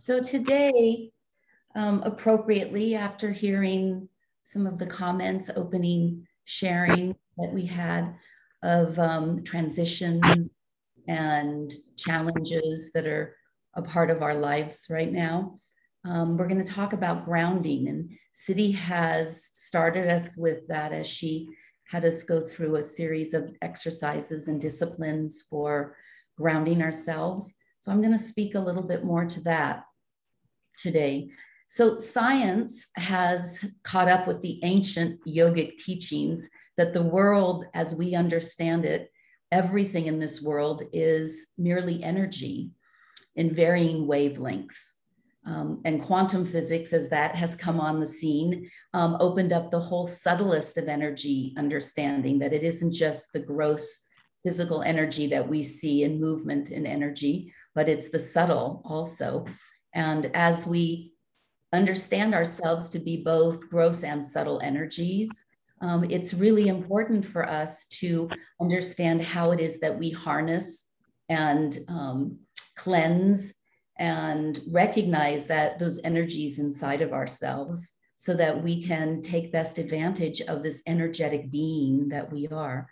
So today, um, appropriately, after hearing some of the comments, opening sharing that we had of um, transitions and challenges that are a part of our lives right now, um, we're going to talk about grounding. And Siddhi has started us with that as she had us go through a series of exercises and disciplines for grounding ourselves. So I'm going to speak a little bit more to that today. So science has caught up with the ancient yogic teachings that the world, as we understand it, everything in this world is merely energy in varying wavelengths. Um, and quantum physics, as that has come on the scene, um, opened up the whole subtlest of energy understanding that it isn't just the gross physical energy that we see in movement and energy, but it's the subtle also. And as we understand ourselves to be both gross and subtle energies, um, it's really important for us to understand how it is that we harness and um, cleanse and recognize that those energies inside of ourselves so that we can take best advantage of this energetic being that we are.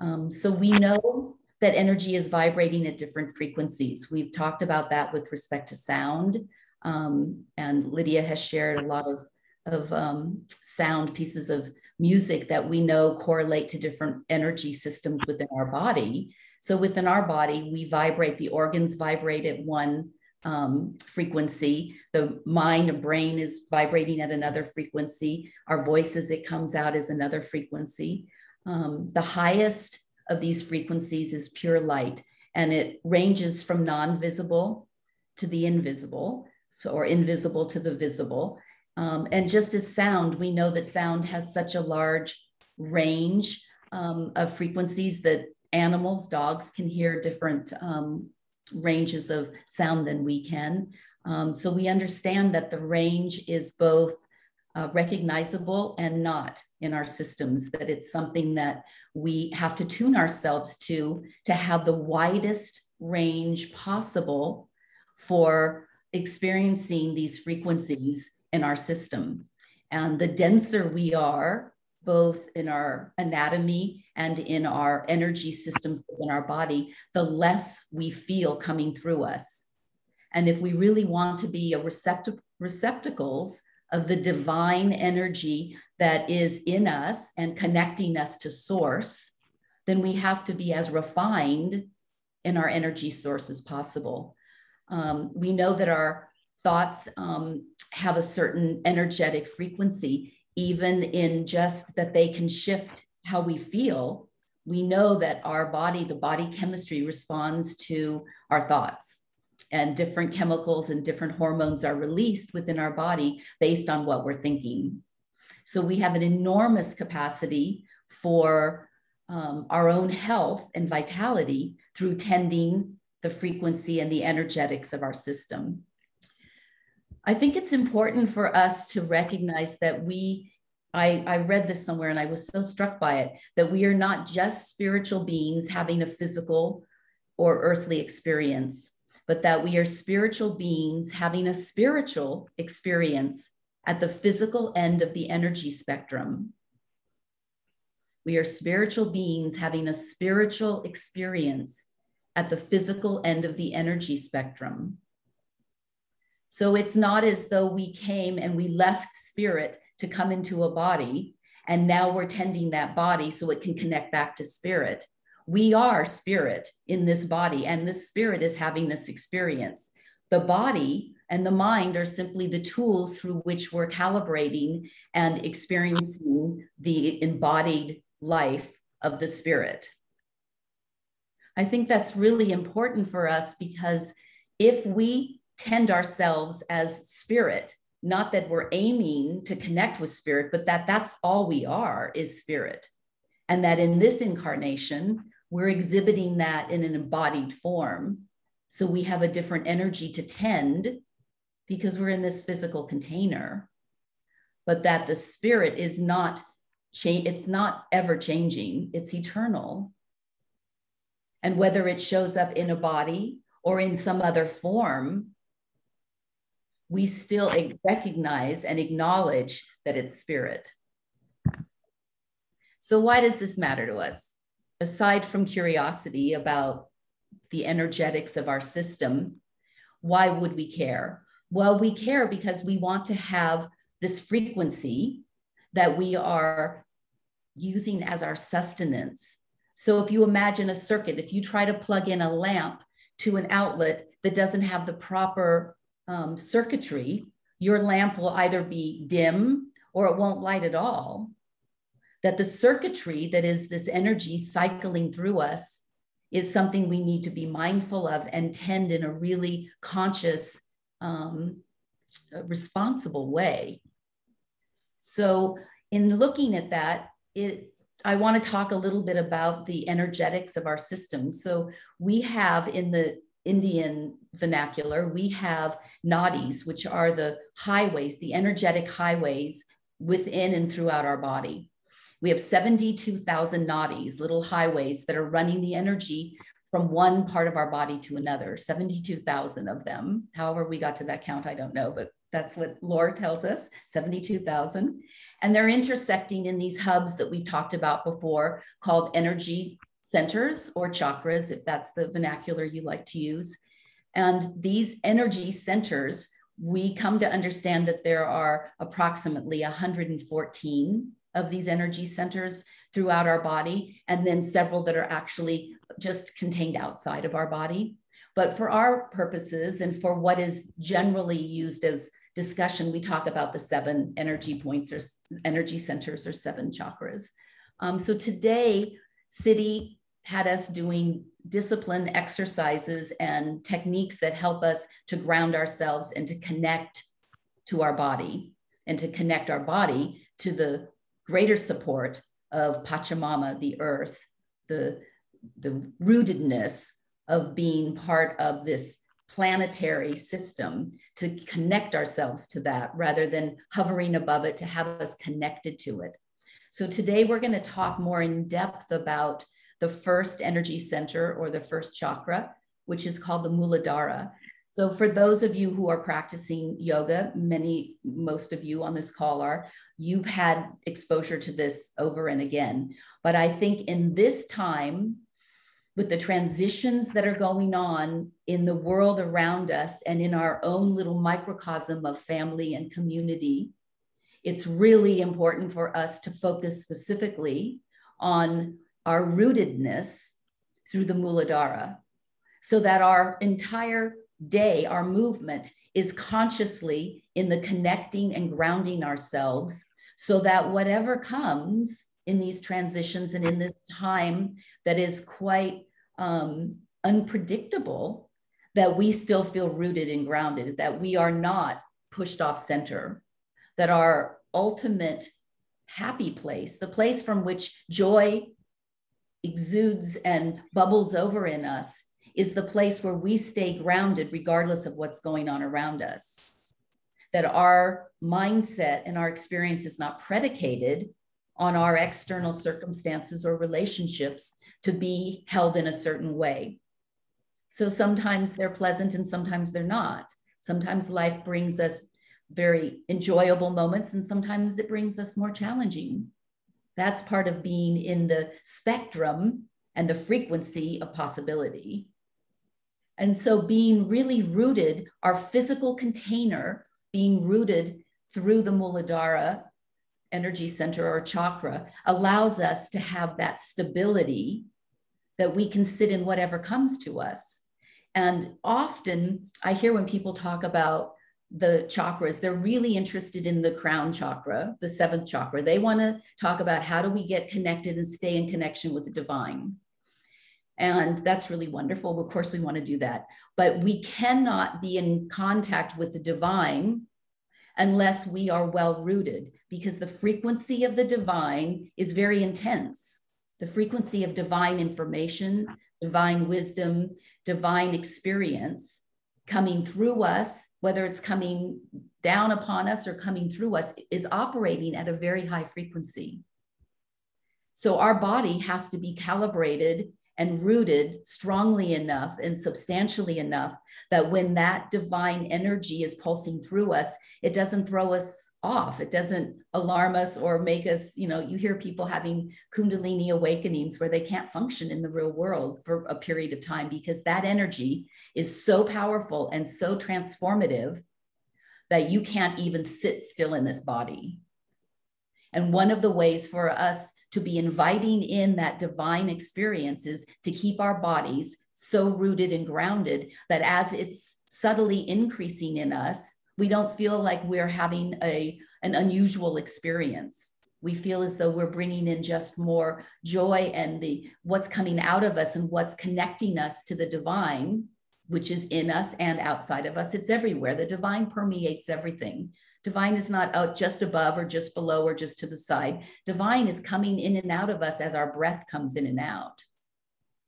Um, so we know that energy is vibrating at different frequencies. We've talked about that with respect to sound. Um, and Lydia has shared a lot of, of um, sound pieces of music that we know correlate to different energy systems within our body. So within our body, we vibrate, the organs vibrate at one um, frequency. The mind and brain is vibrating at another frequency. Our voice as it comes out is another frequency. Um, the highest of these frequencies is pure light, and it ranges from non visible to the invisible, or invisible to the visible. Um, and just as sound, we know that sound has such a large range um, of frequencies that animals, dogs can hear different um, ranges of sound than we can. Um, so we understand that the range is both uh, recognizable and not in our systems, that it's something that we have to tune ourselves to to have the widest range possible for experiencing these frequencies in our system. And the denser we are, both in our anatomy and in our energy systems within our body, the less we feel coming through us. And if we really want to be a receptac- receptacles of the divine energy that is in us and connecting us to source, then we have to be as refined in our energy source as possible. Um, we know that our thoughts um, have a certain energetic frequency, even in just that they can shift how we feel. We know that our body, the body chemistry, responds to our thoughts and different chemicals and different hormones are released within our body based on what we're thinking. So we have an enormous capacity for um, our own health and vitality through tending the frequency and the energetics of our system. I think it's important for us to recognize that we, I, I read this somewhere and I was so struck by it, that we are not just spiritual beings having a physical or earthly experience but that we are spiritual beings having a spiritual experience at the physical end of the energy spectrum. We are spiritual beings having a spiritual experience at the physical end of the energy spectrum. So it's not as though we came and we left spirit to come into a body, and now we're tending that body so it can connect back to spirit we are spirit in this body, and this spirit is having this experience. The body and the mind are simply the tools through which we're calibrating and experiencing the embodied life of the spirit. I think that's really important for us because if we tend ourselves as spirit, not that we're aiming to connect with spirit, but that that's all we are is spirit. And that in this incarnation, we're exhibiting that in an embodied form. So we have a different energy to tend because we're in this physical container, but that the spirit is not change, it's not ever changing, it's eternal. And whether it shows up in a body or in some other form, we still recognize and acknowledge that it's spirit. So, why does this matter to us? Aside from curiosity about the energetics of our system, why would we care? Well, we care because we want to have this frequency that we are using as our sustenance. So, if you imagine a circuit, if you try to plug in a lamp to an outlet that doesn't have the proper um, circuitry, your lamp will either be dim or it won't light at all. That the circuitry that is this energy cycling through us is something we need to be mindful of and tend in a really conscious, um, responsible way. So, in looking at that, it I want to talk a little bit about the energetics of our system. So, we have in the Indian vernacular, we have nadis, which are the highways, the energetic highways within and throughout our body. We have 72,000 nadis, little highways that are running the energy from one part of our body to another, 72,000 of them. However, we got to that count, I don't know, but that's what lore tells us 72,000. And they're intersecting in these hubs that we've talked about before called energy centers or chakras, if that's the vernacular you like to use. And these energy centers, we come to understand that there are approximately 114 of these energy centers throughout our body, and then several that are actually just contained outside of our body. But for our purposes and for what is generally used as discussion, we talk about the seven energy points or energy centers or seven chakras. Um, so today, Siddhi had us doing discipline exercises and techniques that help us to ground ourselves and to connect to our body and to connect our body to the greater support of Pachamama, the earth, the, the rootedness of being part of this planetary system to connect ourselves to that rather than hovering above it to have us connected to it. So today we're going to talk more in depth about the first energy center or the first chakra, which is called the Muladhara. So for those of you who are practicing yoga, many, most of you on this call are, you've had exposure to this over and again. But I think in this time, with the transitions that are going on in the world around us and in our own little microcosm of family and community, it's really important for us to focus specifically on our rootedness through the Muladhara, so that our entire day, our movement is consciously in the connecting and grounding ourselves, so that whatever comes in these transitions and in this time that is quite um, unpredictable, that we still feel rooted and grounded, that we are not pushed off center, that our ultimate happy place, the place from which joy exudes and bubbles over in us is the place where we stay grounded regardless of what's going on around us. That our mindset and our experience is not predicated on our external circumstances or relationships to be held in a certain way. So sometimes they're pleasant and sometimes they're not. Sometimes life brings us very enjoyable moments and sometimes it brings us more challenging that's part of being in the spectrum and the frequency of possibility. And so being really rooted, our physical container being rooted through the Muladhara energy center or chakra allows us to have that stability that we can sit in whatever comes to us. And often I hear when people talk about the chakras. They're really interested in the crown chakra, the seventh chakra. They want to talk about how do we get connected and stay in connection with the divine. And that's really wonderful. Of course, we want to do that. But we cannot be in contact with the divine unless we are well rooted, because the frequency of the divine is very intense. The frequency of divine information, divine wisdom, divine experience coming through us whether it's coming down upon us or coming through us, is operating at a very high frequency. So our body has to be calibrated and rooted strongly enough and substantially enough that when that divine energy is pulsing through us, it doesn't throw us off. It doesn't alarm us or make us, you know, you hear people having Kundalini awakenings where they can't function in the real world for a period of time because that energy is so powerful and so transformative that you can't even sit still in this body. And one of the ways for us to be inviting in that divine experience is to keep our bodies so rooted and grounded that as it's subtly increasing in us, we don't feel like we're having a, an unusual experience. We feel as though we're bringing in just more joy and the what's coming out of us and what's connecting us to the divine, which is in us and outside of us. It's everywhere. The divine permeates everything. Divine is not out just above or just below or just to the side. Divine is coming in and out of us as our breath comes in and out.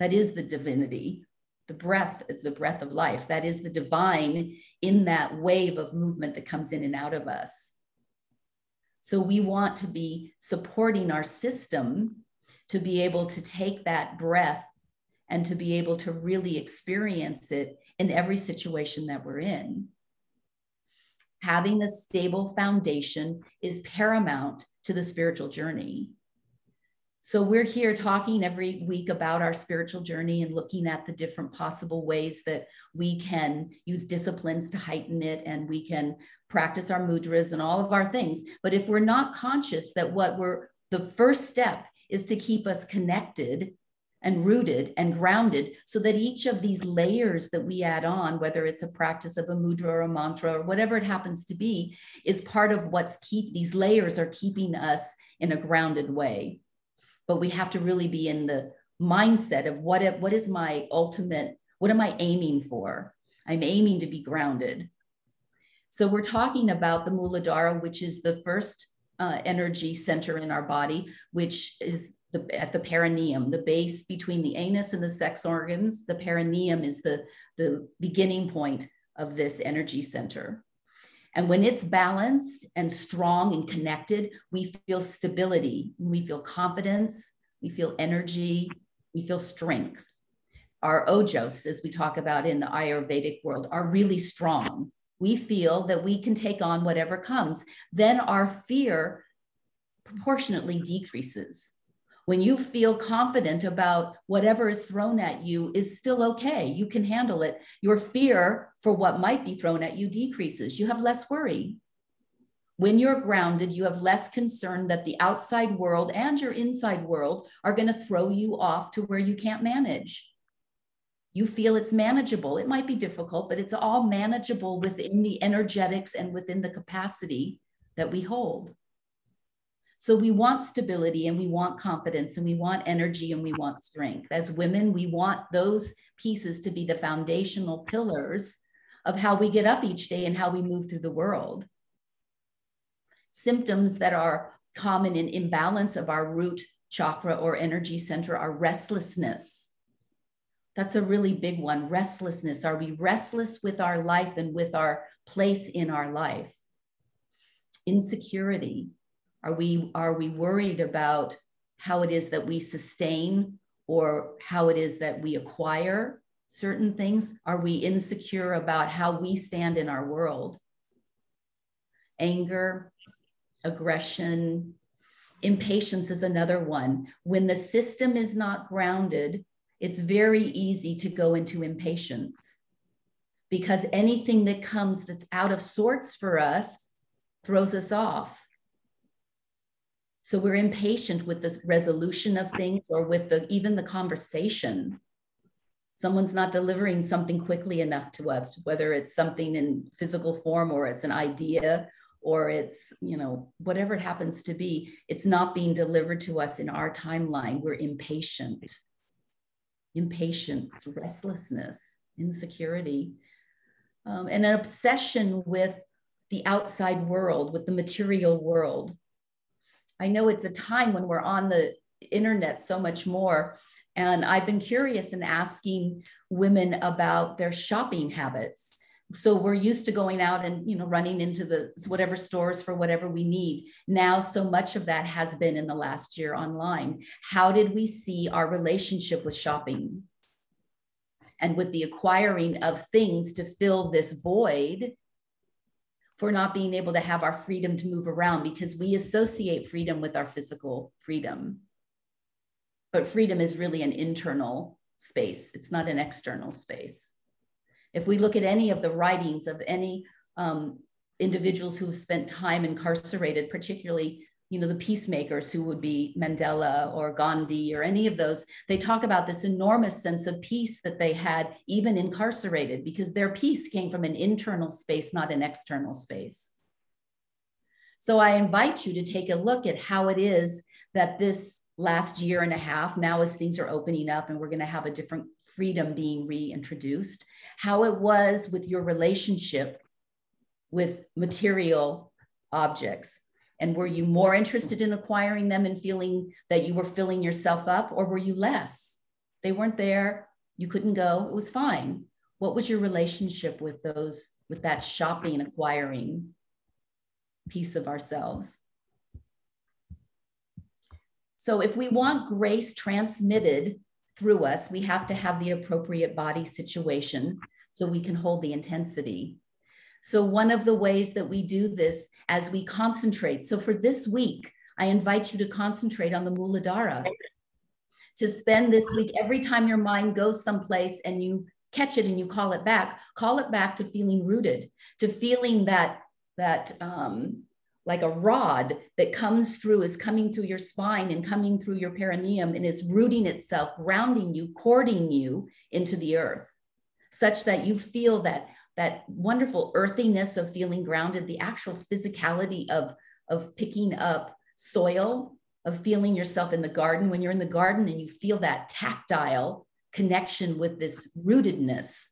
That is the divinity. The breath is the breath of life. That is the divine in that wave of movement that comes in and out of us. So we want to be supporting our system to be able to take that breath and to be able to really experience it in every situation that we're in having a stable foundation is paramount to the spiritual journey. So, we're here talking every week about our spiritual journey and looking at the different possible ways that we can use disciplines to heighten it and we can practice our mudras and all of our things. But if we're not conscious that what we're the first step is to keep us connected and rooted and grounded so that each of these layers that we add on, whether it's a practice of a mudra or a mantra or whatever it happens to be, is part of what's keep these layers are keeping us in a grounded way. But we have to really be in the mindset of what, what is my ultimate, what am I aiming for? I'm aiming to be grounded. So we're talking about the Muladhara, which is the first uh, energy center in our body, which is the, at the perineum, the base between the anus and the sex organs. The perineum is the, the beginning point of this energy center. And when it's balanced and strong and connected, we feel stability, we feel confidence, we feel energy, we feel strength. Our ojas, as we talk about in the Ayurvedic world, are really strong. We feel that we can take on whatever comes. Then our fear proportionately decreases when you feel confident about whatever is thrown at you is still okay. You can handle it. Your fear for what might be thrown at you decreases. You have less worry. When you're grounded, you have less concern that the outside world and your inside world are going to throw you off to where you can't manage. You feel it's manageable. It might be difficult, but it's all manageable within the energetics and within the capacity that we hold. So we want stability and we want confidence and we want energy and we want strength. As women, we want those pieces to be the foundational pillars of how we get up each day and how we move through the world. Symptoms that are common in imbalance of our root chakra or energy center are restlessness. That's a really big one restlessness. Are we restless with our life and with our place in our life? Insecurity, are we, are we worried about how it is that we sustain or how it is that we acquire certain things? Are we insecure about how we stand in our world? Anger, aggression, impatience is another one. When the system is not grounded, it's very easy to go into impatience because anything that comes that's out of sorts for us throws us off. So we're impatient with this resolution of things or with the even the conversation. Someone's not delivering something quickly enough to us, whether it's something in physical form or it's an idea or it's, you know, whatever it happens to be, it's not being delivered to us in our timeline. We're impatient. Impatience, restlessness, insecurity, um, and an obsession with the outside world, with the material world I know it's a time when we're on the internet so much more. And I've been curious in asking women about their shopping habits. So we're used to going out and you know running into the whatever stores for whatever we need. Now so much of that has been in the last year online. How did we see our relationship with shopping? And with the acquiring of things to fill this void for not being able to have our freedom to move around because we associate freedom with our physical freedom. But freedom is really an internal space. It's not an external space. If we look at any of the writings of any um, individuals who have spent time incarcerated, particularly you know the peacemakers who would be Mandela or Gandhi or any of those, they talk about this enormous sense of peace that they had even incarcerated because their peace came from an internal space, not an external space. So I invite you to take a look at how it is that this last year and a half, now as things are opening up and we're going to have a different freedom being reintroduced, how it was with your relationship with material objects. And were you more interested in acquiring them and feeling that you were filling yourself up, or were you less? They weren't there, you couldn't go, it was fine. What was your relationship with those, with that shopping, acquiring piece of ourselves? So if we want grace transmitted through us, we have to have the appropriate body situation so we can hold the intensity. So one of the ways that we do this as we concentrate. So for this week, I invite you to concentrate on the Muladhara. To spend this week, every time your mind goes someplace and you catch it and you call it back, call it back to feeling rooted, to feeling that that um, like a rod that comes through, is coming through your spine and coming through your perineum and is rooting itself, grounding you, cording you into the earth, such that you feel that that wonderful earthiness of feeling grounded, the actual physicality of, of picking up soil, of feeling yourself in the garden. When you're in the garden and you feel that tactile connection with this rootedness,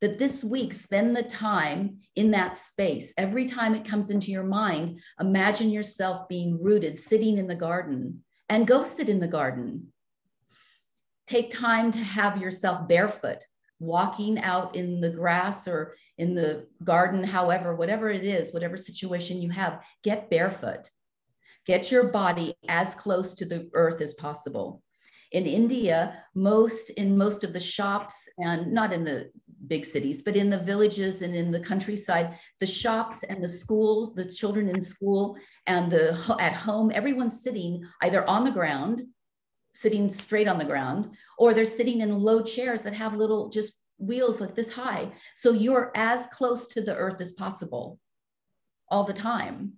that this week spend the time in that space. Every time it comes into your mind, imagine yourself being rooted, sitting in the garden, and go sit in the garden. Take time to have yourself barefoot, walking out in the grass or in the garden, however, whatever it is, whatever situation you have, get barefoot. Get your body as close to the earth as possible in India, most in most of the shops and not in the big cities, but in the villages and in the countryside, the shops and the schools, the children in school and the at home, everyone's sitting either on the ground, sitting straight on the ground, or they're sitting in low chairs that have little just wheels like this high. So you're as close to the earth as possible all the time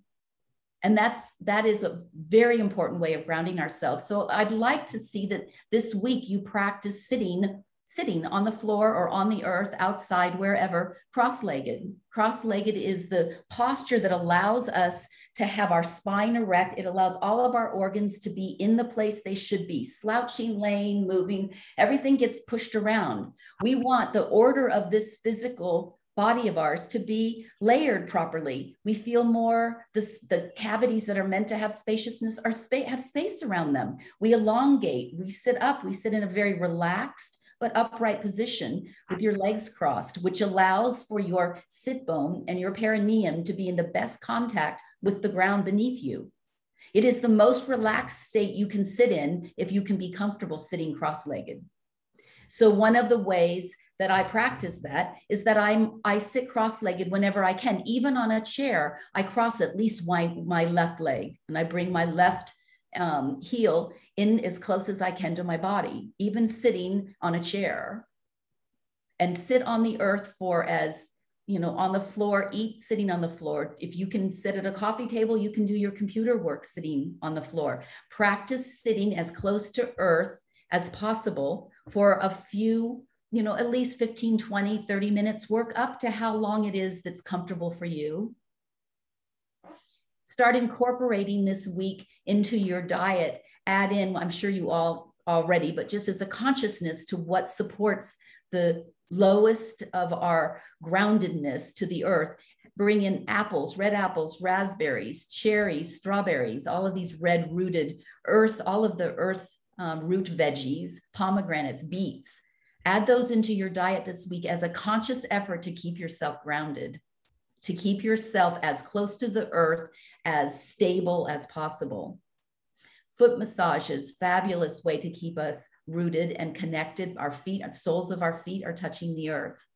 and that's that is a very important way of grounding ourselves so i'd like to see that this week you practice sitting sitting on the floor or on the earth outside wherever cross-legged. Cross-legged is the posture that allows us to have our spine erect. It allows all of our organs to be in the place they should be slouching laying moving. Everything gets pushed around. We want the order of this physical body of ours to be layered properly. We feel more the, the cavities that are meant to have spaciousness are spa- have space around them. We elongate, we sit up, we sit in a very relaxed but upright position with your legs crossed, which allows for your sit bone and your perineum to be in the best contact with the ground beneath you. It is the most relaxed state you can sit in if you can be comfortable sitting cross legged. So, one of the ways that I practice that is that I'm I sit cross-legged whenever I can. Even on a chair, I cross at least my, my left leg and I bring my left um, heel in as close as I can to my body, even sitting on a chair. And sit on the earth for as you know, on the floor, eat sitting on the floor. If you can sit at a coffee table, you can do your computer work sitting on the floor. Practice sitting as close to earth as possible for a few you know, at least 15, 20, 30 minutes, work up to how long it is that's comfortable for you. Start incorporating this week into your diet. Add in, I'm sure you all already, but just as a consciousness to what supports the lowest of our groundedness to the earth. Bring in apples, red apples, raspberries, cherries, strawberries, all of these red rooted earth, all of the earth um, root veggies, pomegranates, beets, Add those into your diet this week as a conscious effort to keep yourself grounded, to keep yourself as close to the earth, as stable as possible. Foot massages, fabulous way to keep us rooted and connected. Our feet, soles of our feet are touching the earth.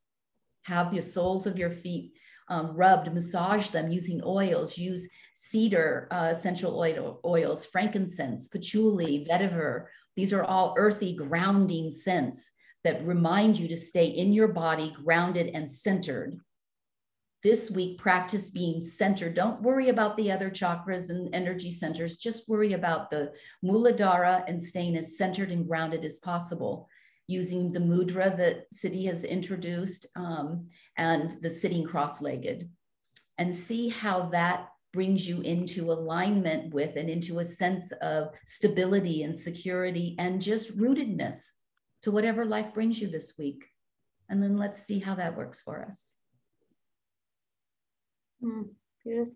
Have the soles of your feet um, rubbed, massage them using oils. Use cedar uh, essential oil, oils, frankincense, patchouli, vetiver. These are all earthy, grounding scents that remind you to stay in your body, grounded and centered this week practice being centered. Don't worry about the other chakras and energy centers. Just worry about the muladhara and staying as centered and grounded as possible using the mudra that Siddhi has introduced um, and the sitting cross-legged and see how that brings you into alignment with and into a sense of stability and security and just rootedness to whatever life brings you this week. And then let's see how that works for us Mm, beautiful.